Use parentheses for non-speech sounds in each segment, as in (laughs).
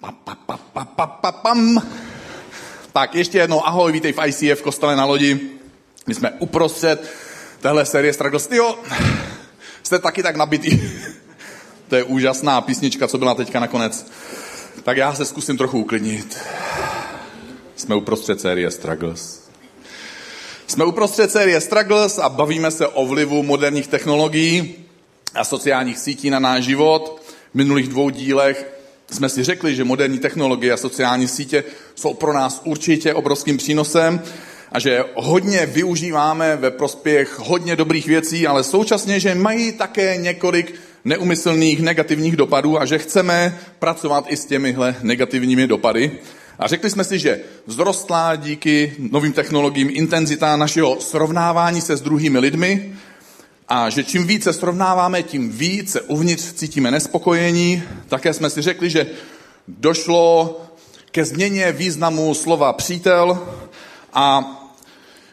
Pa, pa, pa, pa, pa, pa, pam. Tak ještě jednou ahoj, vítej v ICF kostele na lodi. My jsme uprostřed téhle série Struggles. Jo, jste taky tak nabitý. to je úžasná písnička, co byla teďka nakonec. Tak já se zkusím trochu uklidnit. Jsme uprostřed série Struggles. Jsme uprostřed série Struggles a bavíme se o vlivu moderních technologií a sociálních sítí na náš život. V minulých dvou dílech jsme si řekli, že moderní technologie a sociální sítě jsou pro nás určitě obrovským přínosem a že hodně využíváme ve prospěch hodně dobrých věcí, ale současně, že mají také několik neumyslných negativních dopadů a že chceme pracovat i s těmihle negativními dopady. A řekli jsme si, že vzrostla díky novým technologiím intenzita našeho srovnávání se s druhými lidmi a že čím více srovnáváme, tím více uvnitř cítíme nespokojení. Také jsme si řekli, že došlo ke změně významu slova přítel a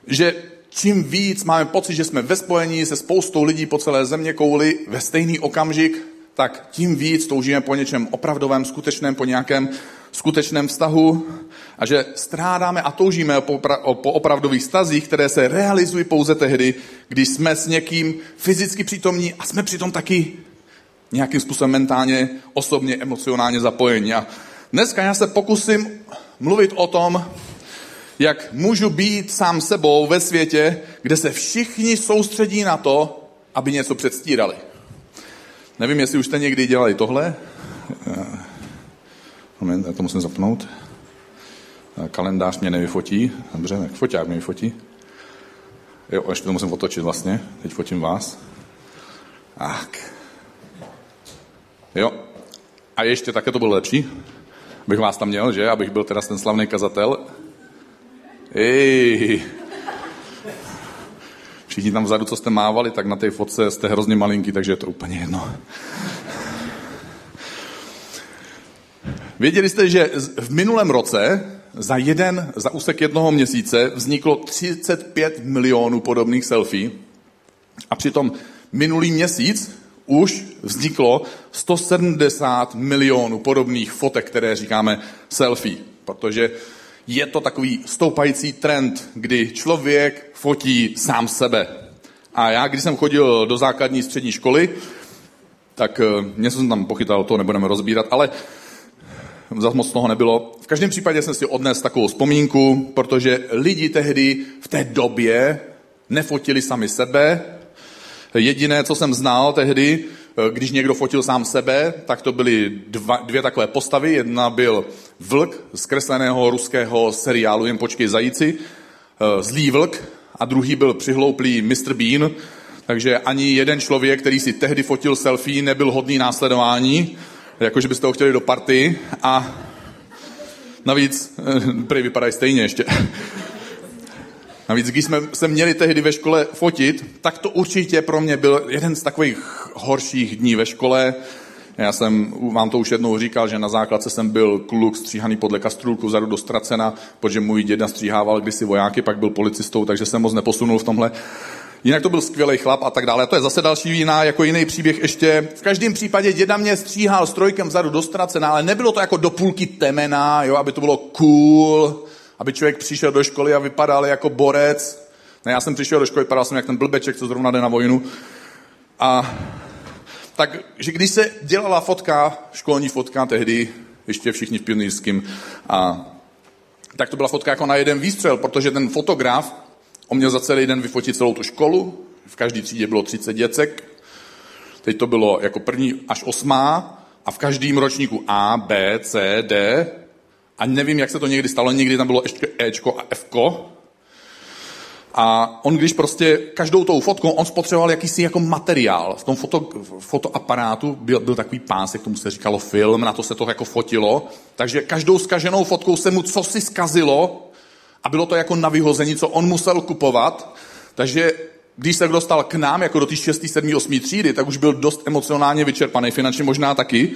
že čím víc máme pocit, že jsme ve spojení se spoustou lidí po celé země kouli ve stejný okamžik, tak tím víc toužíme po něčem opravdovém, skutečném, po nějakém skutečném vztahu a že strádáme a toužíme po, opravdových stazích, které se realizují pouze tehdy, když jsme s někým fyzicky přítomní a jsme přitom taky nějakým způsobem mentálně, osobně, emocionálně zapojení. A dneska já se pokusím mluvit o tom, jak můžu být sám sebou ve světě, kde se všichni soustředí na to, aby něco předstírali. Nevím, jestli už jste někdy dělali tohle. Moment, já to musím zapnout. Kalendář mě nevyfotí. Dobře, tak foťák mě vyfotí. Jo, ještě to musím otočit vlastně. Teď fotím vás. Tak. Jo. A ještě také to bylo lepší. Bych vás tam měl, že? Abych byl teda ten slavný kazatel. Ej. Všichni tam vzadu, co jste mávali, tak na té fotce jste hrozně malinký, takže je to úplně jedno. Věděli jste, že v minulém roce za jeden, za úsek jednoho měsíce vzniklo 35 milionů podobných selfie a přitom minulý měsíc už vzniklo 170 milionů podobných fotek, které říkáme selfie, protože je to takový stoupající trend, kdy člověk fotí sám sebe. A já, když jsem chodil do základní střední školy, tak eh, něco jsem tam pochytal, to nebudeme rozbírat, ale zase moc toho nebylo. V každém případě jsem si odnes takovou vzpomínku, protože lidi tehdy v té době nefotili sami sebe. Jediné, co jsem znal tehdy, když někdo fotil sám sebe, tak to byly dva, dvě takové postavy. Jedna byl vlk z kresleného ruského seriálu Jen počkej zajíci, zlý vlk, a druhý byl přihlouplý Mr. Bean, takže ani jeden člověk, který si tehdy fotil selfie, nebyl hodný následování jako že byste ho chtěli do party a navíc eh, prý vypadají stejně ještě. (laughs) Navíc, když jsme se měli tehdy ve škole fotit, tak to určitě pro mě byl jeden z takových horších dní ve škole. Já jsem vám to už jednou říkal, že na základce jsem byl kluk stříhaný podle kastrůlku vzadu do Stracena, protože můj děda stříhával kdysi vojáky, pak byl policistou, takže jsem moc neposunul v tomhle. Jinak to byl skvělý chlap a tak dále. To je zase další jiná, jako jiný příběh ještě. V každém případě děda mě stříhal strojkem vzadu do stracena, ale nebylo to jako do půlky temena, jo, aby to bylo cool, aby člověk přišel do školy a vypadal jako borec. Ne, já jsem přišel do školy, vypadal jsem jak ten blbeček, co zrovna jde na vojnu. A takže když se dělala fotka, školní fotka tehdy, ještě všichni v pionýrském, a tak to byla fotka jako na jeden výstřel, protože ten fotograf On měl za celý den vyfotit celou tu školu, v každé třídě bylo 30 děcek, teď to bylo jako první až osmá a v každém ročníku A, B, C, D a nevím, jak se to někdy stalo, někdy tam bylo ještě Ečko a Fko. A on, když prostě každou tou fotkou, on spotřeboval jakýsi jako materiál. V tom foto, fotoaparátu byl, byl takový pás, jak tomu se říkalo film, na to se to jako fotilo. Takže každou skaženou fotkou se mu co si skazilo a bylo to jako na vyhození, co on musel kupovat. Takže když se dostal k nám, jako do té 6., 7., 8. třídy, tak už byl dost emocionálně vyčerpaný, finančně možná taky.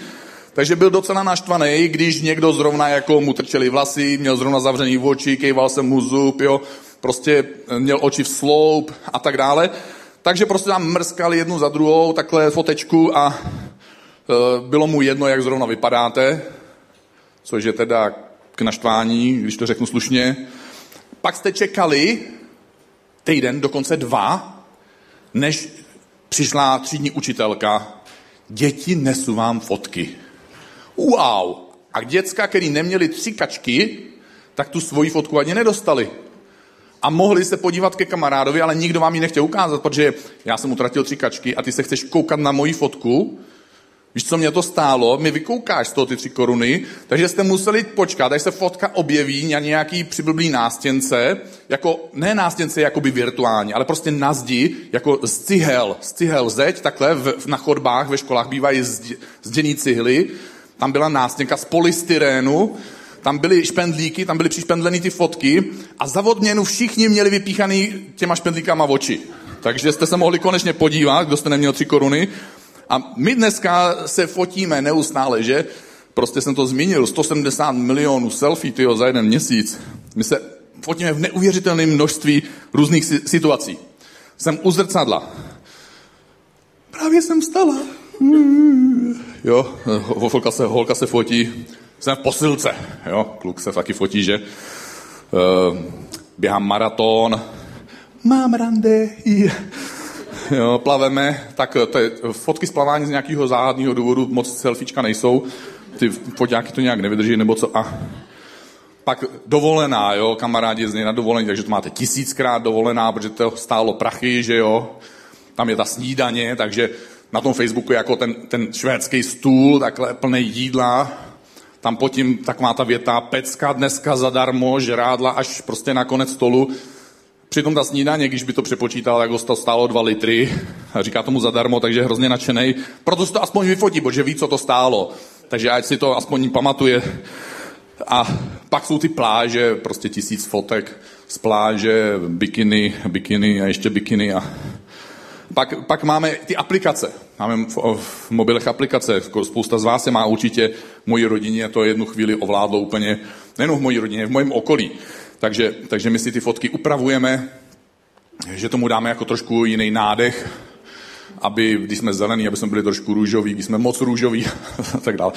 Takže byl docela naštvaný, když někdo zrovna jako mu trčeli vlasy, měl zrovna zavřený oči, kejval se mu zub, jo, prostě měl oči v sloup a tak dále. Takže prostě tam mrskali jednu za druhou, takhle fotečku a e, bylo mu jedno, jak zrovna vypadáte, což je teda k naštvání, když to řeknu slušně. Pak jste čekali týden, dokonce dva, než přišla třídní učitelka. Děti nesu vám fotky. Wow! A děcka, který neměli tři kačky, tak tu svoji fotku ani nedostali. A mohli se podívat ke kamarádovi, ale nikdo vám ji nechtěl ukázat, protože já jsem utratil tři kačky a ty se chceš koukat na moji fotku, Víš, co mě to stálo? Mi vykoukáš z toho ty tři koruny, takže jste museli počkat, až se fotka objeví na nějaký přiblblý nástěnce, jako ne nástěnce jakoby virtuální, ale prostě na zdi, jako z cihel, z cihel zeď, takhle v, na chodbách ve školách bývají zděný cihly, tam byla nástěnka z polystyrénu, tam byly špendlíky, tam byly přišpendlený ty fotky a za odměnu všichni měli vypíchaný těma špendlíkama v oči. Takže jste se mohli konečně podívat, kdo jste neměl tři koruny, a my dneska se fotíme neustále, že? Prostě jsem to zmínil, 170 milionů selfie tyjo, za jeden měsíc. My se fotíme v neuvěřitelném množství různých situací. Jsem u zrcadla. Právě jsem vstala. Jo, holka se, holka se fotí. Jsem v posilce. Jo, kluk se taky fotí, že? Uh, běhám maraton. Mám rande jo, plaveme, tak to je, fotky z plavání z nějakého záhadného důvodu moc selfiečka nejsou, ty foťáky to nějak nevydrží, nebo co. A pak dovolená, jo, kamarádi jezdí na dovolení, takže to máte tisíckrát dovolená, protože to stálo prachy, že jo. Tam je ta snídaně, takže na tom Facebooku je jako ten, ten švédský stůl, takhle plný jídla, tam pod tím taková ta věta, pecka dneska zadarmo, žrádla až prostě na konec stolu. Přitom ta snídaně, když by to přepočítal, ho to stálo dva litry a říká tomu zadarmo, takže je hrozně nadšený. Proto si to aspoň vyfotí, protože ví, co to stálo. Takže ať si to aspoň pamatuje. A pak jsou ty pláže, prostě tisíc fotek z pláže, bikiny, bikiny a ještě bikiny. A pak, pak máme ty aplikace. Máme v, v mobilech aplikace. Spousta z vás je má určitě v mojí rodině, to jednu chvíli ovládlo úplně, nejen v mojí rodině, v mém okolí. Takže, takže my si ty fotky upravujeme, že tomu dáme jako trošku jiný nádech, aby, když jsme zelení, aby jsme byli trošku růžoví, když jsme moc růžoví (laughs) a tak dále.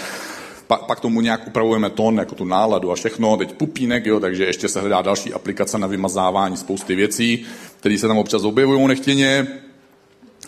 Pa, pak tomu nějak upravujeme tón, jako tu náladu a všechno, teď pupínek, jo, takže ještě se hledá další aplikace na vymazávání spousty věcí, které se tam občas objevují nechtěně.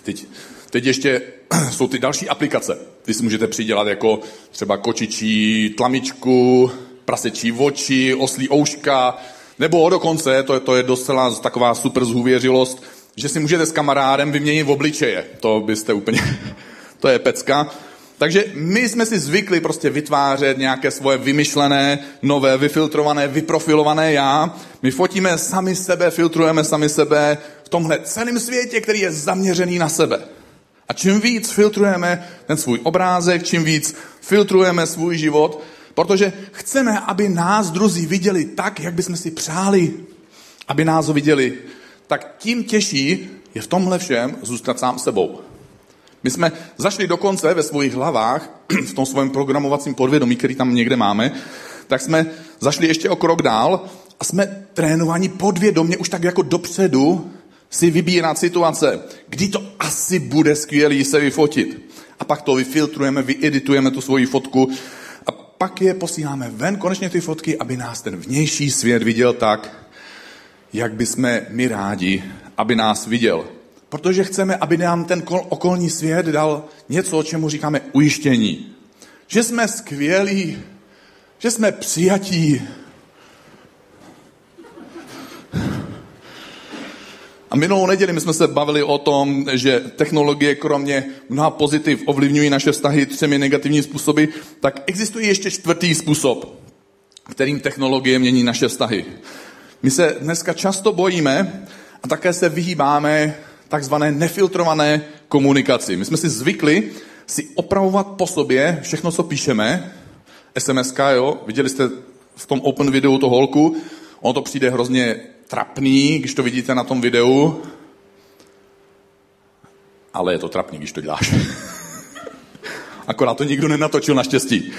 Teď, teď ještě (clears throat) jsou ty další aplikace. Vy si můžete přidělat jako třeba kočičí tlamičku, prasečí oči, oslí ouška, nebo dokonce, to je, to je docela taková super zhůvěřilost, že si můžete s kamarádem vyměnit v obličeje. To byste úplně, (laughs) to je pecka. Takže my jsme si zvykli prostě vytvářet nějaké svoje vymyšlené, nové, vyfiltrované, vyprofilované já. My fotíme sami sebe, filtrujeme sami sebe v tomhle celém světě, který je zaměřený na sebe. A čím víc filtrujeme ten svůj obrázek, čím víc filtrujeme svůj život, Protože chceme, aby nás druzí viděli tak, jak bychom si přáli, aby nás ho viděli. Tak tím těžší je v tomhle všem zůstat sám sebou. My jsme zašli dokonce ve svých hlavách, (clears throat) v tom svém programovacím podvědomí, který tam někde máme, tak jsme zašli ještě o krok dál a jsme trénovaní podvědomě už tak jako dopředu si vybírat situace, kdy to asi bude skvělý se vyfotit. A pak to vyfiltrujeme, vyeditujeme tu svoji fotku pak je posíláme ven, konečně ty fotky, aby nás ten vnější svět viděl tak, jak by jsme my rádi, aby nás viděl. Protože chceme, aby nám ten okolní svět dal něco, o čemu říkáme ujištění. Že jsme skvělí, že jsme přijatí, A minulou neděli my jsme se bavili o tom, že technologie kromě mnoha pozitiv ovlivňují naše vztahy třemi negativní způsoby, tak existuje ještě čtvrtý způsob, kterým technologie mění naše vztahy. My se dneska často bojíme a také se vyhýbáme takzvané nefiltrované komunikaci. My jsme si zvykli si opravovat po sobě všechno, co píšeme, SMS, jo, viděli jste v tom open videu to holku, ono to přijde hrozně trapný, když to vidíte na tom videu, ale je to trapný, když to děláš. (laughs) Akorát to nikdo nenatočil naštěstí.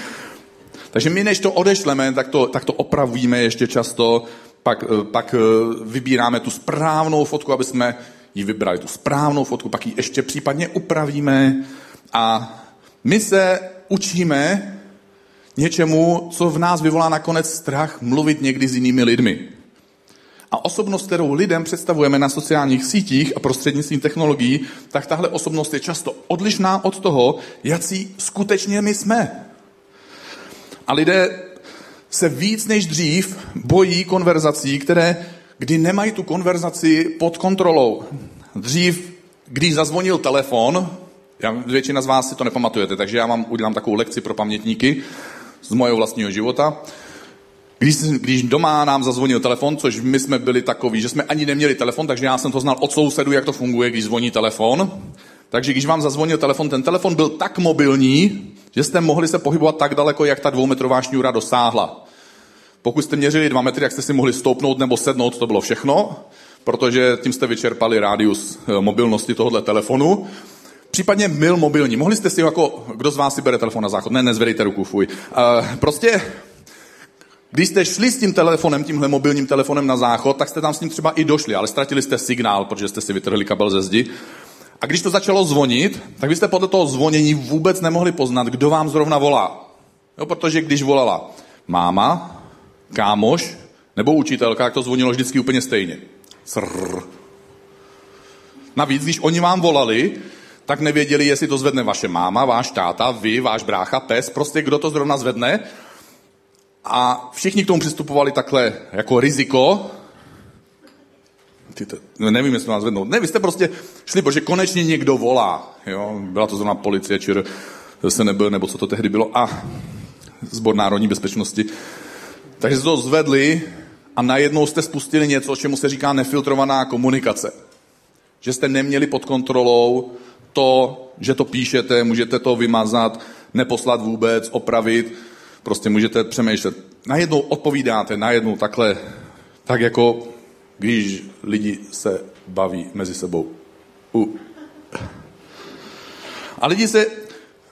Takže my, než to odešleme, tak to, tak to opravíme ještě často, pak, eh, pak eh, vybíráme tu správnou fotku, aby jsme ji vybrali tu správnou fotku, pak ji ještě případně upravíme a my se učíme něčemu, co v nás vyvolá nakonec strach mluvit někdy s jinými lidmi. A osobnost, kterou lidem představujeme na sociálních sítích a prostřednictvím technologií, tak tahle osobnost je často odlišná od toho, jaký skutečně my jsme. A lidé se víc než dřív bojí konverzací, které, kdy nemají tu konverzaci pod kontrolou. Dřív, když zazvonil telefon, já, většina z vás si to nepamatujete, takže já vám udělám takovou lekci pro pamětníky z mojeho vlastního života. Když, když doma nám zazvonil telefon, což my jsme byli takový, že jsme ani neměli telefon, takže já jsem to znal od sousedu, jak to funguje, když zvoní telefon. Takže když vám zazvonil telefon, ten telefon byl tak mobilní, že jste mohli se pohybovat tak daleko, jak ta dvoumetrová šňůra dosáhla. Pokud jste měřili dva metry, jak jste si mohli stoupnout nebo sednout, to bylo všechno, protože tím jste vyčerpali rádius eh, mobilnosti tohohle telefonu. Případně mil mobilní. Mohli jste si jako, kdo z vás si bere telefon na záchod? Ne, nezvedejte ruku, fuj. Uh, prostě, když jste šli s tím telefonem, tímhle mobilním telefonem na záchod, tak jste tam s ním třeba i došli, ale ztratili jste signál, protože jste si vytrhli kabel ze zdi. A když to začalo zvonit, tak byste podle toho zvonění vůbec nemohli poznat, kdo vám zrovna volá. Jo, protože když volala máma, kámoš nebo učitelka, tak to zvonilo vždycky úplně stejně. Srrr. Navíc, když oni vám volali, tak nevěděli, jestli to zvedne vaše máma, váš táta, vy, váš brácha, pes, prostě kdo to zrovna zvedne. A všichni k tomu přistupovali takhle jako riziko. Ty to, no nevím, jestli vás zvednout. Ne, vy jste prostě šli, protože konečně někdo volá. Jo? Byla to zrovna policie, či se nebyl, nebo co to tehdy bylo. A zbor národní bezpečnosti. Takže se to zvedli a najednou jste spustili něco, čemu se říká nefiltrovaná komunikace. Že jste neměli pod kontrolou to, že to píšete, můžete to vymazat, neposlat vůbec, opravit, prostě můžete přemýšlet. Najednou odpovídáte, najednou takhle, tak jako když lidi se baví mezi sebou. U. A lidi se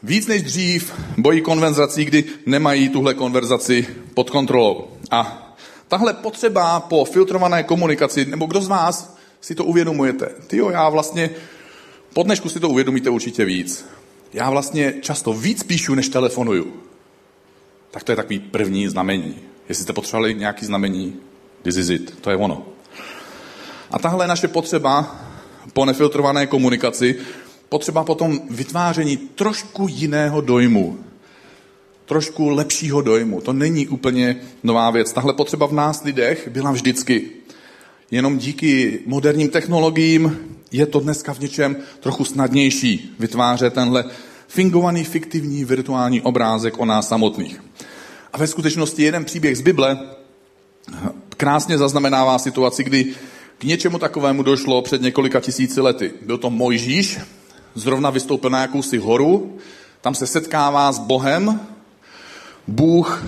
víc než dřív bojí konverzací, kdy nemají tuhle konverzaci pod kontrolou. A tahle potřeba po filtrované komunikaci, nebo kdo z vás si to uvědomujete? Ty jo, já vlastně po dnešku si to uvědomíte určitě víc. Já vlastně často víc píšu, než telefonuju. Tak to je takový první znamení. Jestli jste potřebovali nějaký znamení, this is it, to je ono. A tahle naše potřeba po nefiltrované komunikaci, potřeba potom vytváření trošku jiného dojmu, trošku lepšího dojmu. To není úplně nová věc. Tahle potřeba v nás lidech byla vždycky. Jenom díky moderním technologiím je to dneska v něčem trochu snadnější vytvářet tenhle fingovaný, fiktivní, virtuální obrázek o nás samotných. A ve skutečnosti jeden příběh z Bible krásně zaznamenává situaci, kdy k něčemu takovému došlo před několika tisíci lety. Byl to Mojžíš, zrovna vystoupil na jakousi horu, tam se setkává s Bohem, Bůh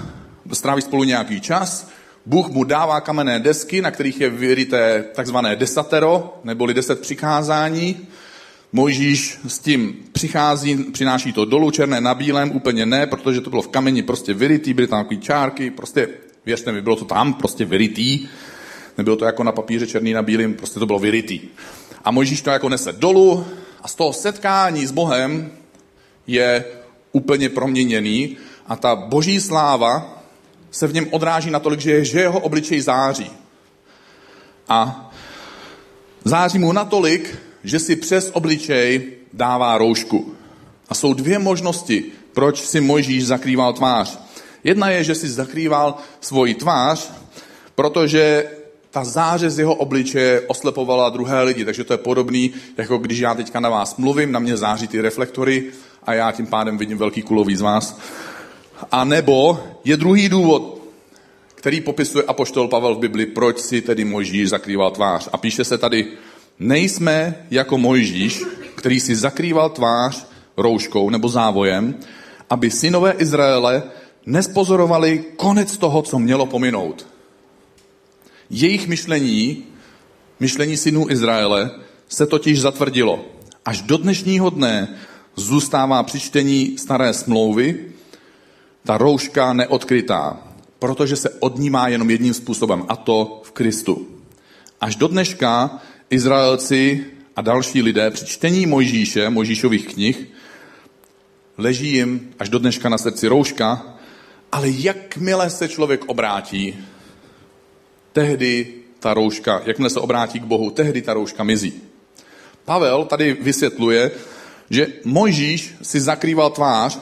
stráví spolu nějaký čas, Bůh mu dává kamenné desky, na kterých je vyryté takzvané desatero, neboli deset přikázání. Mojžíš s tím přichází, přináší to dolů, černé na bílém, úplně ne, protože to bylo v kameni prostě vyrytý, byly tam takové čárky, prostě, věřte mi, bylo to tam prostě vyrytý. Nebylo to jako na papíře černý na bílém, prostě to bylo vyrytý. A Mojžíš to jako nese dolů a z toho setkání s Bohem je úplně proměněný a ta boží sláva se v něm odráží natolik, že, že jeho obličej září. A září mu natolik, že si přes obličej dává roušku. A jsou dvě možnosti, proč si Mojžíš zakrýval tvář. Jedna je, že si zakrýval svoji tvář, protože ta záře z jeho obličeje oslepovala druhé lidi. Takže to je podobný, jako když já teďka na vás mluvím, na mě září ty reflektory a já tím pádem vidím velký kulový z vás. A nebo je druhý důvod, který popisuje apoštol Pavel v Bibli, proč si tedy Mojžíš zakrýval tvář. A píše se tady, nejsme jako Mojžíš, který si zakrýval tvář rouškou nebo závojem, aby synové Izraele nespozorovali konec toho, co mělo pominout. Jejich myšlení, myšlení synů Izraele, se totiž zatvrdilo. Až do dnešního dne zůstává při čtení staré smlouvy ta rouška neodkrytá, protože se odnímá jenom jedním způsobem, a to v Kristu. Až do dneška Izraelci a další lidé při čtení Mojžíše, Mojžíšových knih, leží jim až do dneška na srdci rouška Ale jakmile se člověk obrátí, tehdy ta rouška, jakmile se obrátí k Bohu, tehdy ta rouška mizí. Pavel tady vysvětluje, že Mojžíš si zakrýval tvář,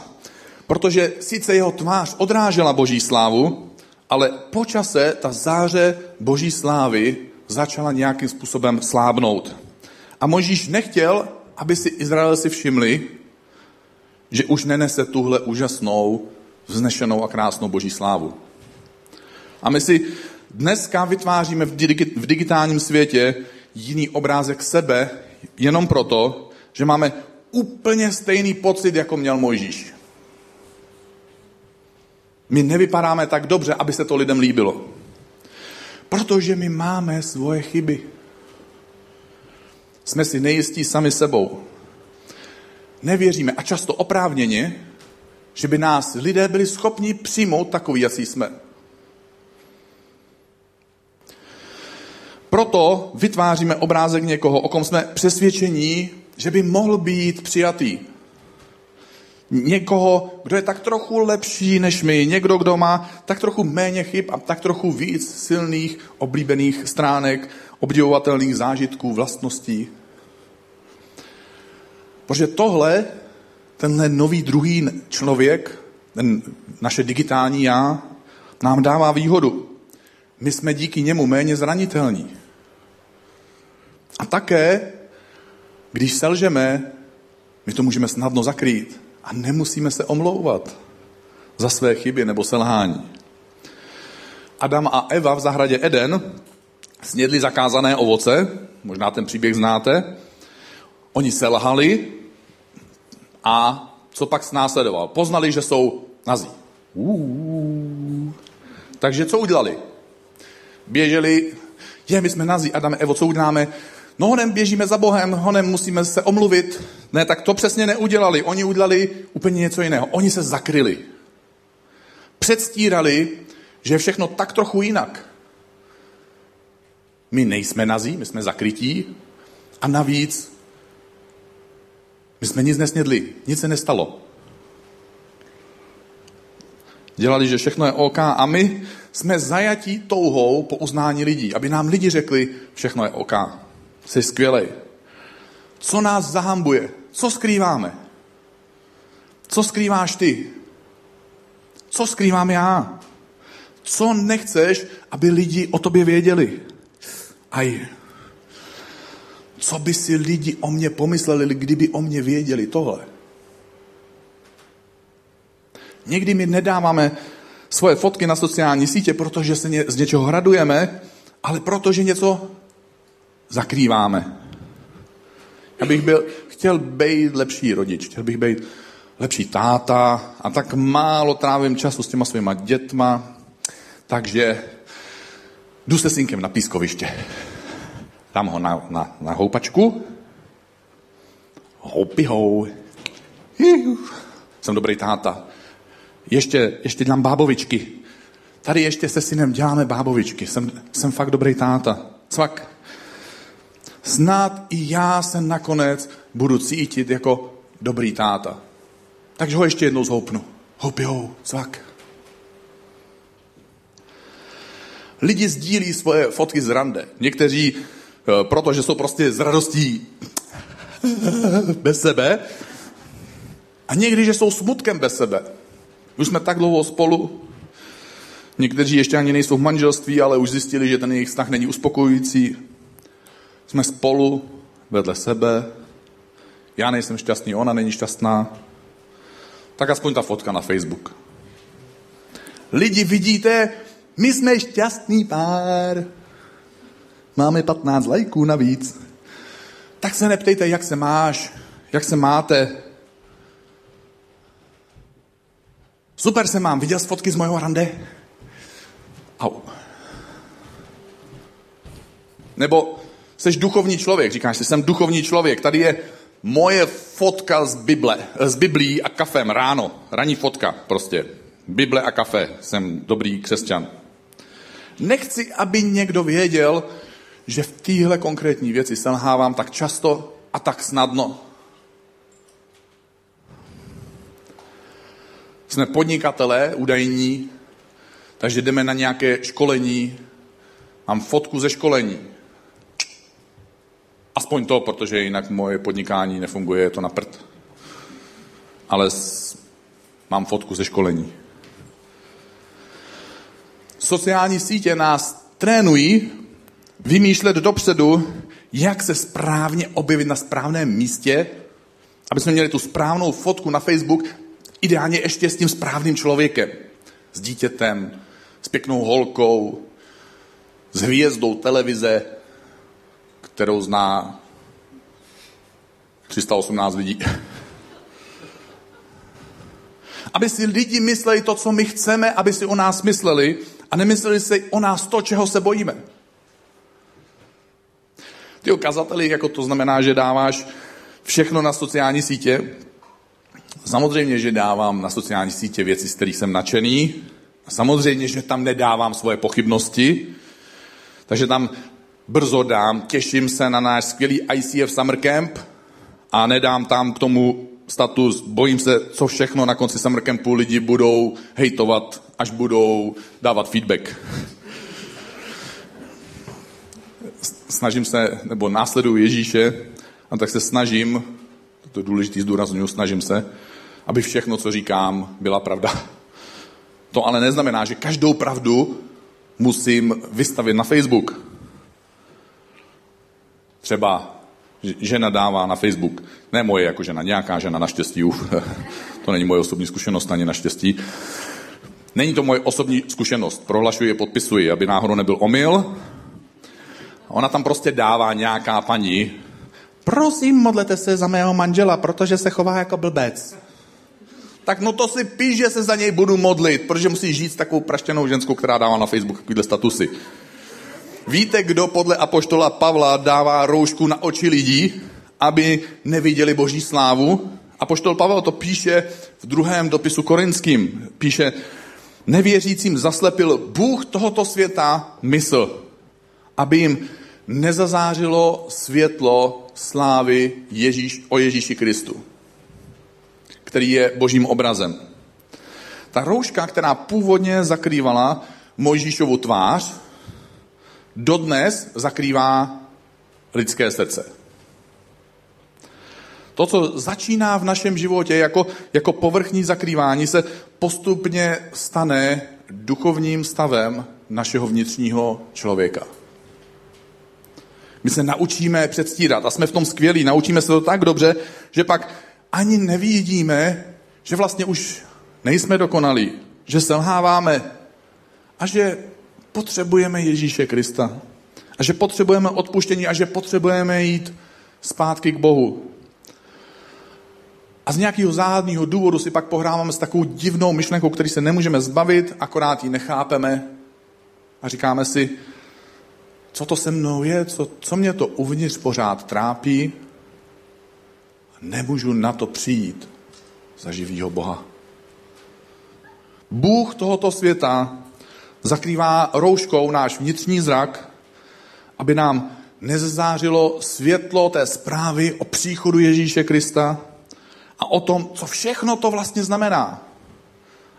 protože sice jeho tvář odrážela boží slávu, ale po čase ta záře boží slávy začala nějakým způsobem slábnout. A Mojžíš nechtěl, aby si Izrael si všimli, že už nenese tuhle úžasnou, vznešenou a krásnou boží slávu. A my si dneska vytváříme v digitálním světě jiný obrázek sebe jenom proto, že máme úplně stejný pocit, jako měl Mojžíš. My nevypadáme tak dobře, aby se to lidem líbilo. Protože my máme svoje chyby. Jsme si nejistí sami sebou. Nevěříme a často oprávněně, že by nás lidé byli schopni přijmout takový, jaký jsme. Proto vytváříme obrázek někoho, o kom jsme přesvědčení, že by mohl být přijatý. Někoho, kdo je tak trochu lepší než my, někdo, kdo má tak trochu méně chyb a tak trochu víc silných, oblíbených stránek, obdivovatelných zážitků, vlastností. Protože tohle, tenhle nový druhý člověk, ten naše digitální já, nám dává výhodu. My jsme díky němu méně zranitelní. A také, když selžeme, my to můžeme snadno zakrýt a nemusíme se omlouvat za své chyby nebo selhání. Adam a Eva v zahradě Eden snědli zakázané ovoce, možná ten příběh znáte. Oni selhali a co pak následoval? Poznali, že jsou nazí. Uuu. Takže co udělali? Běželi, je, my jsme nazí, Adam, Evo, co uděláme? No honem běžíme za Bohem, honem musíme se omluvit. Ne, tak to přesně neudělali. Oni udělali úplně něco jiného. Oni se zakryli. Předstírali, že je všechno tak trochu jinak. My nejsme nazí, my jsme zakrytí a navíc my jsme nic nesnědli, nic se nestalo. Dělali, že všechno je OK a my jsme zajatí touhou po uznání lidí, aby nám lidi řekli, všechno je OK. Jsi skvělej. Co nás zahambuje? Co skrýváme? Co skrýváš ty? Co skrývám já? Co nechceš, aby lidi o tobě věděli? Aj, co by si lidi o mě pomysleli, kdyby o mě věděli tohle? Někdy my nedáváme svoje fotky na sociální sítě, protože se z něčeho hradujeme, ale protože něco zakrýváme. Já bych byl, chtěl být lepší rodič, chtěl bych být lepší táta a tak málo trávím času s těma svýma dětma, takže jdu se synkem na pískoviště. Dám ho na, na, na houpačku. Houpy hou. Jsem dobrý táta. Ještě, ještě dělám bábovičky. Tady ještě se synem děláme bábovičky. Jsem, jsem fakt dobrý táta. Cvak snad i já se nakonec budu cítit jako dobrý táta. Takže ho ještě jednou zhoupnu. Houpi ho, cvak. Lidi sdílí svoje fotky z rande. Někteří, eh, protože jsou prostě z radostí bez sebe, a někdy, že jsou smutkem bez sebe. Už jsme tak dlouho spolu, někteří ještě ani nejsou v manželství, ale už zjistili, že ten jejich vztah není uspokojující. Jsme spolu, vedle sebe. Já nejsem šťastný, ona není šťastná. Tak aspoň ta fotka na Facebook. Lidi, vidíte, my jsme šťastný pár. Máme 15 lajků navíc. Tak se neptejte, jak se máš, jak se máte. Super se mám, viděl jsi fotky z mojho rande? Au. Nebo Jsi duchovní člověk, říkáš si, jsem duchovní člověk. Tady je moje fotka z Bible, z Biblí a kafem ráno. Ranní fotka prostě. Bible a kafe. Jsem dobrý křesťan. Nechci, aby někdo věděl, že v téhle konkrétní věci selhávám tak často a tak snadno. jsme podnikatelé údajní, takže jdeme na nějaké školení, mám fotku ze školení. Aspoň to, protože jinak moje podnikání nefunguje, je to na prd. Ale s, mám fotku ze školení. Sociální sítě nás trénují vymýšlet dopředu, jak se správně objevit na správném místě, aby jsme měli tu správnou fotku na Facebook, ideálně ještě s tím správným člověkem. S dítětem, s pěknou holkou, s hvězdou televize, kterou zná 318 lidí. (laughs) Aby si lidi mysleli to, co my chceme, aby si o nás mysleli a nemysleli si o nás to, čeho se bojíme. Ty ukazateli, jako to znamená, že dáváš všechno na sociální sítě. Samozřejmě, že dávám na sociální sítě věci, z kterých jsem nadšený. Samozřejmě, že tam nedávám svoje pochybnosti. Takže tam brzo dám, těším se na náš skvělý ICF Summer Camp a nedám tam k tomu status, bojím se, co všechno na konci Summer Campu lidi budou hejtovat, až budou dávat feedback. Snažím se, nebo následuju Ježíše, a tak se snažím, to je důležitý zdůraznuju, snažím se, aby všechno, co říkám, byla pravda. To ale neznamená, že každou pravdu musím vystavit na Facebook. Třeba žena dává na Facebook, ne moje jako žena, nějaká žena naštěstí, uf, (laughs) to není moje osobní zkušenost ani naštěstí. Není to moje osobní zkušenost, prohlašuji, podpisuji, aby náhodou nebyl omyl. Ona tam prostě dává nějaká paní, prosím, modlete se za mého manžela, protože se chová jako blbec. Tak no to si píš, že se za něj budu modlit, protože musí žít s takovou praštěnou ženskou, která dává na Facebook takovýhle statusy. Víte, kdo podle apoštola Pavla dává roušku na oči lidí, aby neviděli boží slávu? Apoštol Pavel to píše v druhém dopisu korinským. Píše, nevěřícím zaslepil Bůh tohoto světa mysl, aby jim nezazářilo světlo slávy Ježíš, o Ježíši Kristu, který je božím obrazem. Ta rouška, která původně zakrývala Mojžíšovu tvář, dodnes zakrývá lidské srdce. To, co začíná v našem životě jako, jako povrchní zakrývání, se postupně stane duchovním stavem našeho vnitřního člověka. My se naučíme předstírat a jsme v tom skvělí. Naučíme se to tak dobře, že pak ani nevidíme, že vlastně už nejsme dokonalí, že selháváme a že potřebujeme Ježíše Krista. A že potřebujeme odpuštění a že potřebujeme jít zpátky k Bohu. A z nějakého záhadného důvodu si pak pohráváme s takovou divnou myšlenkou, který se nemůžeme zbavit, akorát ji nechápeme a říkáme si, co to se mnou je, co, co mě to uvnitř pořád trápí. Nemůžu na to přijít za živýho Boha. Bůh tohoto světa zakrývá rouškou náš vnitřní zrak, aby nám nezazářilo světlo té zprávy o příchodu Ježíše Krista a o tom, co všechno to vlastně znamená.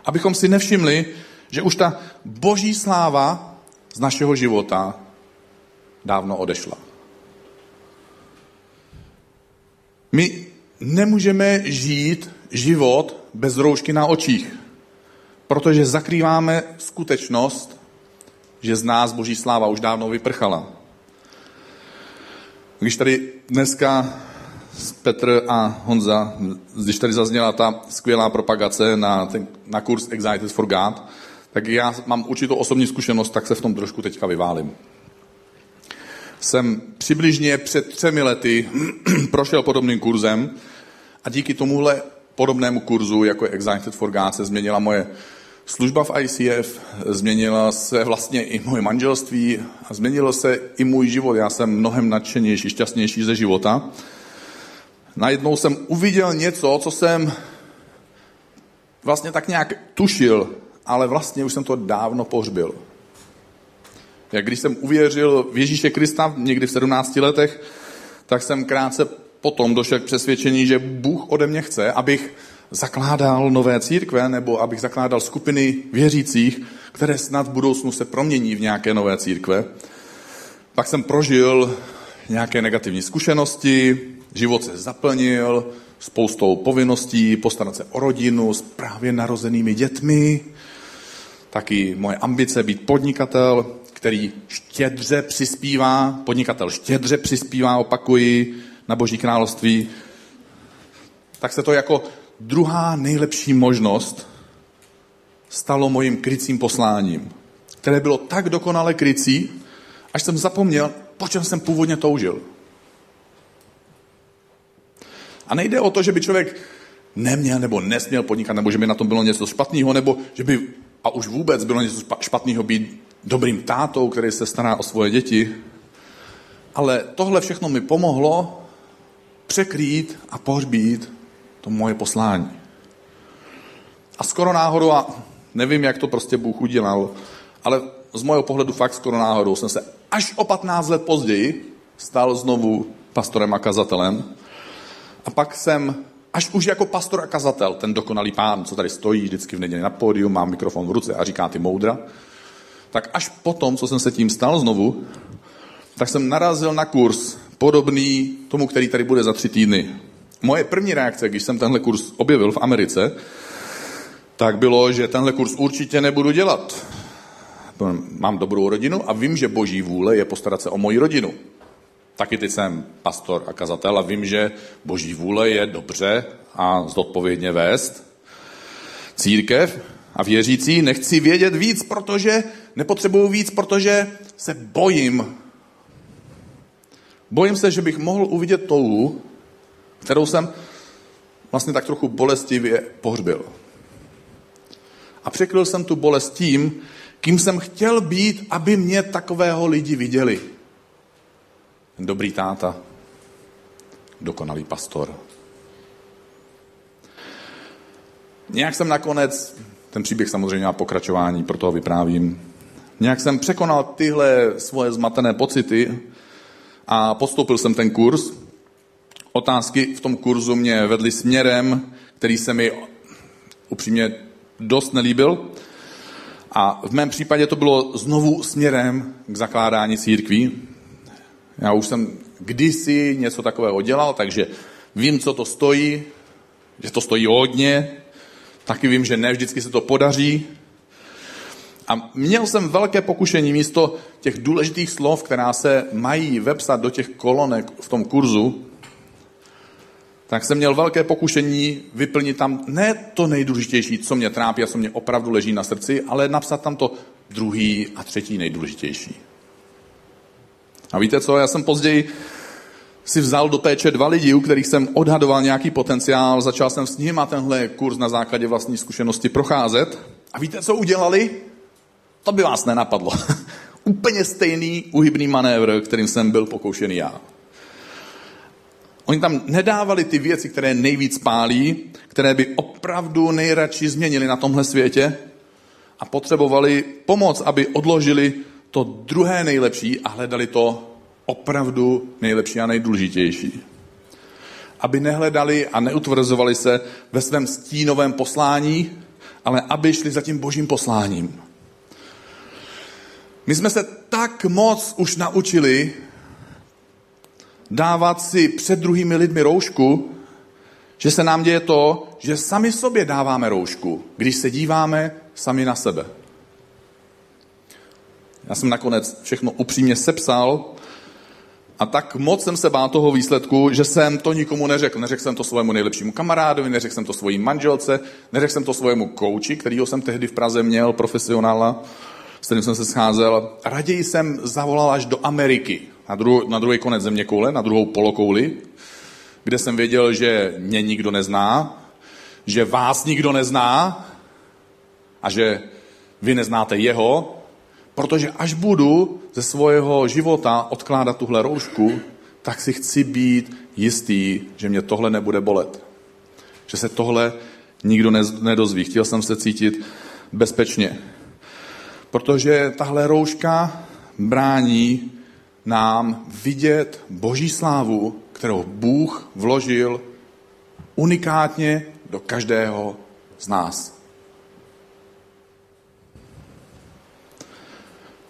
Abychom si nevšimli, že už ta boží sláva z našeho života dávno odešla. My nemůžeme žít život bez roušky na očích, protože zakrýváme skutečnost, že z nás boží sláva už dávno vyprchala. Když tady dneska Petr a Honza, když tady zazněla ta skvělá propagace na, ten, na kurz Excited for God, tak já mám určitou osobní zkušenost, tak se v tom trošku teďka vyválím jsem přibližně před třemi lety (clears throat) prošel podobným kurzem a díky tomuhle podobnému kurzu, jako je Excited for God, se změnila moje služba v ICF, změnila se vlastně i moje manželství a změnilo se i můj život. Já jsem mnohem nadšenější, šťastnější ze života. Najednou jsem uviděl něco, co jsem vlastně tak nějak tušil, ale vlastně už jsem to dávno pohřbil. Jak když jsem uvěřil v Ježíše Krista někdy v 17 letech, tak jsem krátce potom došel k přesvědčení, že Bůh ode mě chce, abych zakládal nové církve, nebo abych zakládal skupiny věřících, které snad v budoucnu se promění v nějaké nové církve. Pak jsem prožil nějaké negativní zkušenosti, život se zaplnil spoustou povinností, postarat se o rodinu s právě narozenými dětmi, taky moje ambice být podnikatel, který štědře přispívá, podnikatel štědře přispívá, opakuji, na Boží království, tak se to jako druhá nejlepší možnost stalo mojím krycím posláním, které bylo tak dokonale krycí, až jsem zapomněl, po čem jsem původně toužil. A nejde o to, že by člověk neměl nebo nesměl podnikat, nebo že by na tom bylo něco špatného, nebo že by, a už vůbec bylo něco špatného být dobrým tátou, který se stará o svoje děti. Ale tohle všechno mi pomohlo překrýt a pohřbít to moje poslání. A skoro náhodou, a nevím, jak to prostě Bůh udělal, ale z mého pohledu fakt skoro náhodou jsem se až o 15 let později stal znovu pastorem a kazatelem. A pak jsem, až už jako pastor a kazatel, ten dokonalý pán, co tady stojí vždycky v neděli na pódiu, má mikrofon v ruce a říká ty moudra, tak až potom, co jsem se tím stal znovu, tak jsem narazil na kurz podobný tomu, který tady bude za tři týdny. Moje první reakce, když jsem tenhle kurz objevil v Americe, tak bylo, že tenhle kurz určitě nebudu dělat. Mám dobrou rodinu a vím, že boží vůle je postarat se o moji rodinu. Taky teď jsem pastor a kazatel a vím, že boží vůle je dobře a zodpovědně vést církev a věřící. Nechci vědět víc, protože nepotřebuju víc, protože se bojím. Bojím se, že bych mohl uvidět touhu, kterou jsem vlastně tak trochu bolestivě pohřbil. A překryl jsem tu bolest tím, kým jsem chtěl být, aby mě takového lidi viděli. Dobrý táta, dokonalý pastor. Nějak jsem nakonec, ten příběh samozřejmě má pokračování, proto ho vyprávím, nějak jsem překonal tyhle svoje zmatené pocity a postoupil jsem ten kurz. Otázky v tom kurzu mě vedly směrem, který se mi upřímně dost nelíbil. A v mém případě to bylo znovu směrem k zakládání církví. Já už jsem kdysi něco takového dělal, takže vím, co to stojí, že to stojí hodně, taky vím, že ne vždycky se to podaří. A měl jsem velké pokušení místo těch důležitých slov, která se mají vepsat do těch kolonek v tom kurzu, tak jsem měl velké pokušení vyplnit tam ne to nejdůležitější, co mě trápí a co mě opravdu leží na srdci, ale napsat tam to druhý a třetí nejdůležitější. A víte co, já jsem později si vzal do péče dva lidi, u kterých jsem odhadoval nějaký potenciál, začal jsem s nimi tenhle kurz na základě vlastní zkušenosti procházet. A víte, co udělali? To by vás nenapadlo. (laughs) Úplně stejný uhybný manévr, kterým jsem byl pokoušený já. Oni tam nedávali ty věci, které nejvíc pálí, které by opravdu nejradši změnili na tomhle světě a potřebovali pomoc, aby odložili to druhé nejlepší a hledali to opravdu nejlepší a nejdůležitější. Aby nehledali a neutvrzovali se ve svém stínovém poslání, ale aby šli za tím božím posláním. My jsme se tak moc už naučili dávat si před druhými lidmi roušku, že se nám děje to, že sami sobě dáváme roušku, když se díváme sami na sebe. Já jsem nakonec všechno upřímně sepsal a tak moc jsem se bál toho výsledku, že jsem to nikomu neřekl. Neřekl jsem to svému nejlepšímu kamarádovi, neřekl jsem to svojí manželce, neřekl jsem to svému kouči, kterýho jsem tehdy v Praze měl, profesionála, s kterým jsem se scházel. Raději jsem zavolal až do Ameriky, na, druhou, na druhý konec země koule, na druhou polokouli, kde jsem věděl, že mě nikdo nezná, že vás nikdo nezná a že vy neznáte jeho, protože až budu ze svého života odkládat tuhle roušku, tak si chci být jistý, že mě tohle nebude bolet. Že se tohle nikdo nedozví. Chtěl jsem se cítit bezpečně. Protože tahle rouška brání nám vidět boží slávu, kterou Bůh vložil unikátně do každého z nás.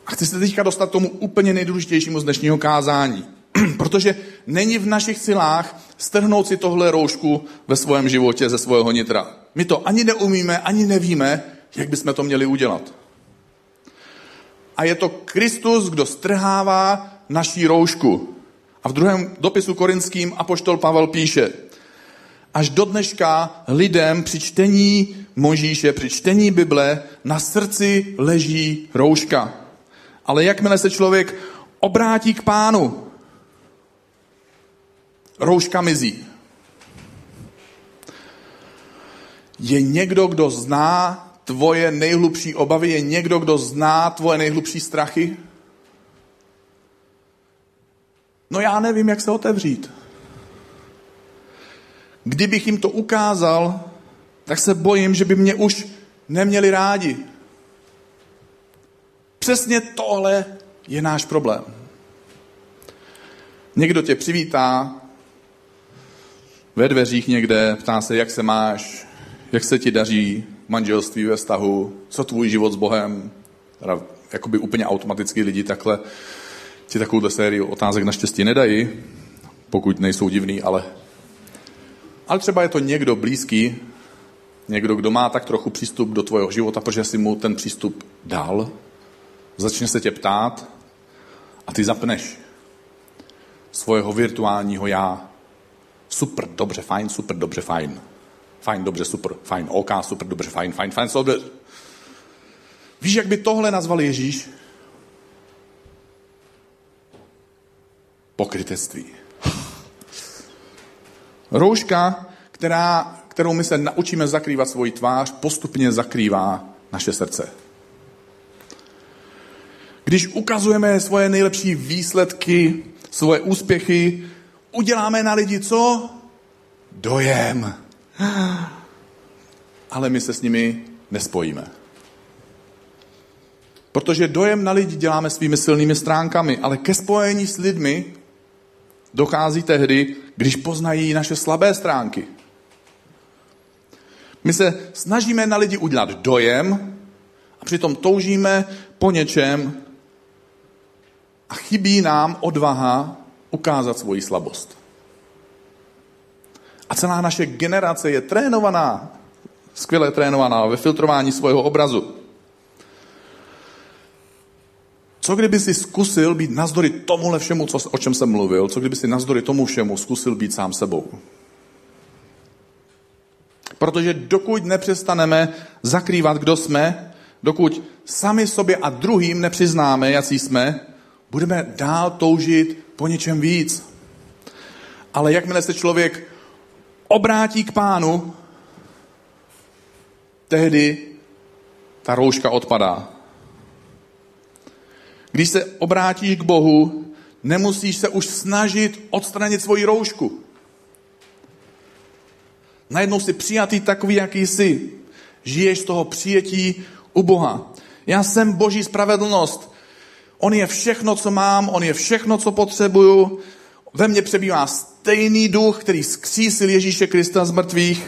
A chci se teďka dostat tomu úplně nejdůležitějšímu z dnešního kázání. (clears throat) Protože není v našich silách strhnout si tohle roušku ve svém životě ze svého nitra. My to ani neumíme, ani nevíme, jak bychom to měli udělat. A je to Kristus, kdo strhává naší roušku. A v druhém dopisu korinským apoštol Pavel píše, až do dneška lidem při čtení Možíše, při čtení Bible na srdci leží rouška. Ale jakmile se člověk obrátí k pánu, rouška mizí. Je někdo, kdo zná tvoje nejhlubší obavy? Je někdo, kdo zná tvoje nejhlubší strachy? No já nevím, jak se otevřít. Kdybych jim to ukázal, tak se bojím, že by mě už neměli rádi. Přesně tohle je náš problém. Někdo tě přivítá ve dveřích někde, ptá se, jak se máš, jak se ti daří manželství, ve vztahu, co tvůj život s Bohem. Teda jakoby úplně automaticky lidi takhle ti takovouhle sérii otázek naštěstí nedají, pokud nejsou divný, ale, ale třeba je to někdo blízký, někdo, kdo má tak trochu přístup do tvého života, protože si mu ten přístup dal, začne se tě ptát a ty zapneš svého virtuálního já. Super, dobře, fajn, super, dobře, fajn. Fajn, dobře, super, fajn, OK, super, dobře, fajn, fajn, fajn, super. Víš, jak by tohle nazval Ježíš? Pokrytectví. Rouška, která, kterou my se naučíme zakrývat svoji tvář, postupně zakrývá naše srdce. Když ukazujeme svoje nejlepší výsledky, svoje úspěchy, uděláme na lidi co? Dojem. Ale my se s nimi nespojíme. Protože dojem na lidi děláme svými silnými stránkami, ale ke spojení s lidmi dochází tehdy, když poznají naše slabé stránky. My se snažíme na lidi udělat dojem a přitom toužíme po něčem a chybí nám odvaha ukázat svoji slabost. A celá naše generace je trénovaná, skvěle trénovaná ve filtrování svého obrazu. Co kdyby si zkusil být nazdory tomuhle všemu, co, o čem jsem mluvil, co kdyby si nazdory tomu všemu zkusil být sám sebou? Protože dokud nepřestaneme zakrývat, kdo jsme, dokud sami sobě a druhým nepřiznáme, jaký jsme, budeme dál toužit po něčem víc. Ale jakmile se člověk obrátí k pánu, tehdy ta rouška odpadá. Když se obrátíš k Bohu, nemusíš se už snažit odstranit svoji roušku. Najednou jsi přijatý takový, jaký jsi. Žiješ z toho přijetí u Boha. Já jsem Boží spravedlnost. On je všechno, co mám, on je všechno, co potřebuju. Ve mně přebývá stejný duch, který zkřísil Ježíše Krista z mrtvých.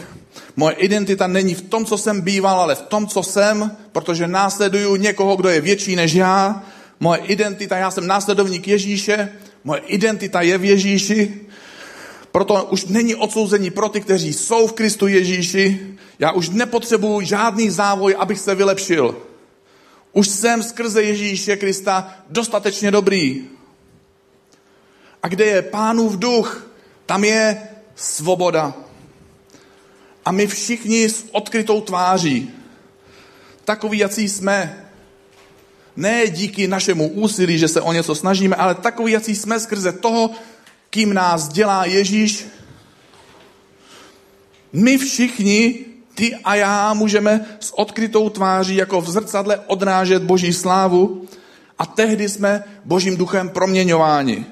Moje identita není v tom, co jsem býval, ale v tom, co jsem, protože následuju někoho, kdo je větší než já. Moje identita, já jsem následovník Ježíše, moje identita je v Ježíši. Proto už není odsouzení pro ty, kteří jsou v Kristu Ježíši. Já už nepotřebuji žádný závoj, abych se vylepšil. Už jsem skrze Ježíše Krista dostatečně dobrý. A kde je pánův duch, tam je svoboda. A my všichni s odkrytou tváří, takový, jací jsme, ne díky našemu úsilí, že se o něco snažíme, ale takový, jací jsme skrze toho, kým nás dělá Ježíš. My všichni, ty a já, můžeme s odkrytou tváří jako v zrcadle odrážet Boží slávu a tehdy jsme Božím duchem proměňováni.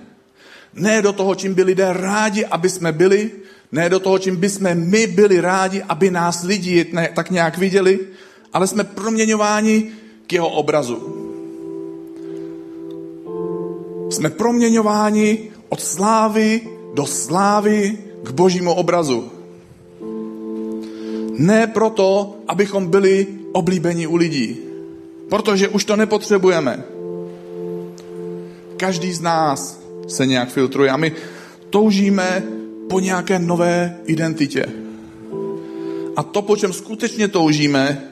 Ne do toho, čím by lidé rádi, aby jsme byli, ne do toho, čím by jsme my byli rádi, aby nás lidi tak nějak viděli, ale jsme proměňováni k jeho obrazu. Jsme proměňováni od slávy do slávy k božímu obrazu. Ne proto, abychom byli oblíbeni u lidí, protože už to nepotřebujeme. Každý z nás se nějak filtruje a my toužíme po nějaké nové identitě. A to, po čem skutečně toužíme,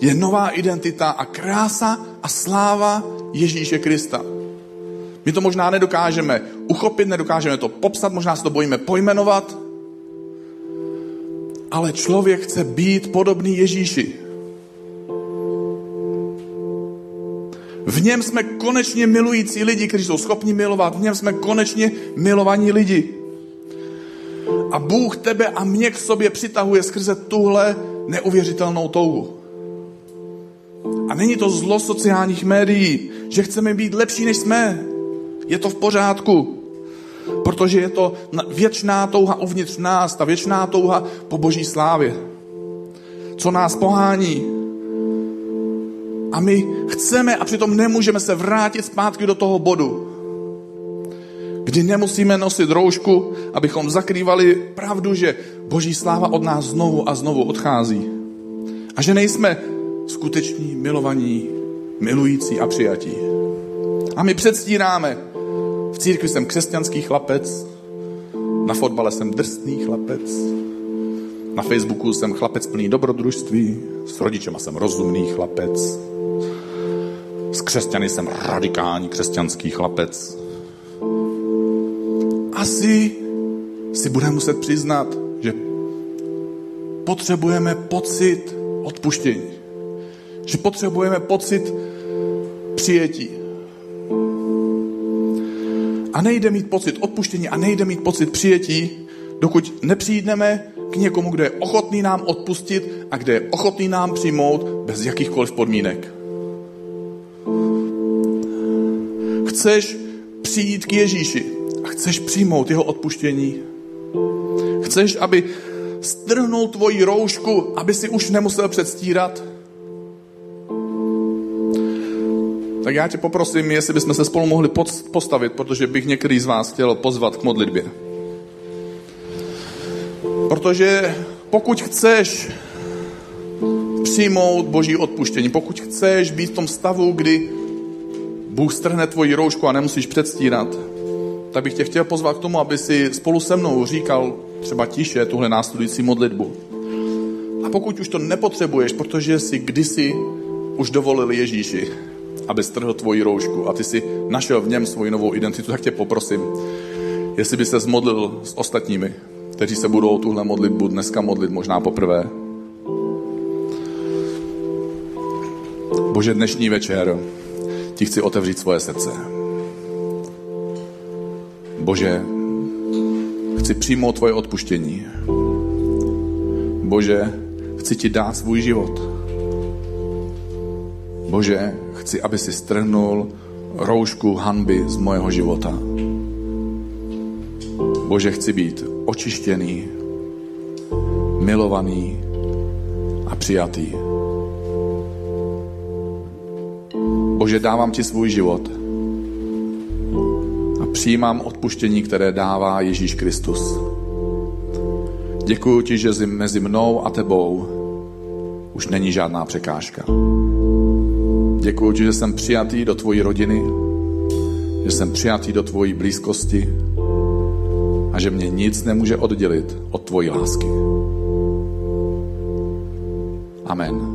je nová identita a krása a sláva Ježíše Krista. My to možná nedokážeme uchopit, nedokážeme to popsat, možná se to bojíme pojmenovat, ale člověk chce být podobný Ježíši. V něm jsme konečně milující lidi, kteří jsou schopni milovat. V něm jsme konečně milovaní lidi. A Bůh tebe a mě k sobě přitahuje skrze tuhle neuvěřitelnou touhu. A není to zlo sociálních médií, že chceme být lepší, než jsme. Je to v pořádku. Protože je to věčná touha uvnitř nás, ta věčná touha po boží slávě. Co nás pohání. A my chceme a přitom nemůžeme se vrátit zpátky do toho bodu, kdy nemusíme nosit roušku, abychom zakrývali pravdu, že boží sláva od nás znovu a znovu odchází. A že nejsme skuteční, milovaní, milující a přijatí. A my předstíráme, v církvi jsem křesťanský chlapec, na fotbale jsem drsný chlapec, na Facebooku jsem chlapec plný dobrodružství, s rodičema jsem rozumný chlapec, s křesťany jsem radikální křesťanský chlapec. Asi si budeme muset přiznat, že potřebujeme pocit odpuštění. Že potřebujeme pocit přijetí. A nejde mít pocit odpuštění a nejde mít pocit přijetí, dokud nepřijdeme k někomu, kde je ochotný nám odpustit a kde je ochotný nám přijmout bez jakýchkoliv podmínek. Chceš přijít k Ježíši a chceš přijmout jeho odpuštění. Chceš, aby strhnul tvoji roušku, aby si už nemusel předstírat. Tak já tě poprosím, jestli bychom se spolu mohli postavit, protože bych některý z vás chtěl pozvat k modlitbě. Protože pokud chceš přijmout boží odpuštění, pokud chceš být v tom stavu, kdy Bůh strhne tvoji roušku a nemusíš předstírat, tak bych tě chtěl pozvat k tomu, aby si spolu se mnou říkal třeba tiše tuhle následující modlitbu. A pokud už to nepotřebuješ, protože si kdysi už dovolil Ježíši, aby strhl tvoji roušku a ty si našel v něm svoji novou identitu, tak tě poprosím, jestli by se zmodlil s ostatními, kteří se budou tuhle modlitbu dneska modlit možná poprvé. Bože, dnešní večer ti chci otevřít svoje srdce. Bože, chci přijmout tvoje odpuštění. Bože, chci ti dát svůj život. Bože, chci, aby si strhnul roušku hanby z mojeho života. Bože, chci být očištěný, milovaný a přijatý. Bože, dávám ti svůj život a přijímám odpuštění, které dává Ježíš Kristus. Děkuji ti, že mezi mnou a tebou už není žádná překážka. Děkuji ti, že jsem přijatý do tvojí rodiny, že jsem přijatý do tvojí blízkosti a že mě nic nemůže oddělit od tvojí lásky. Amen.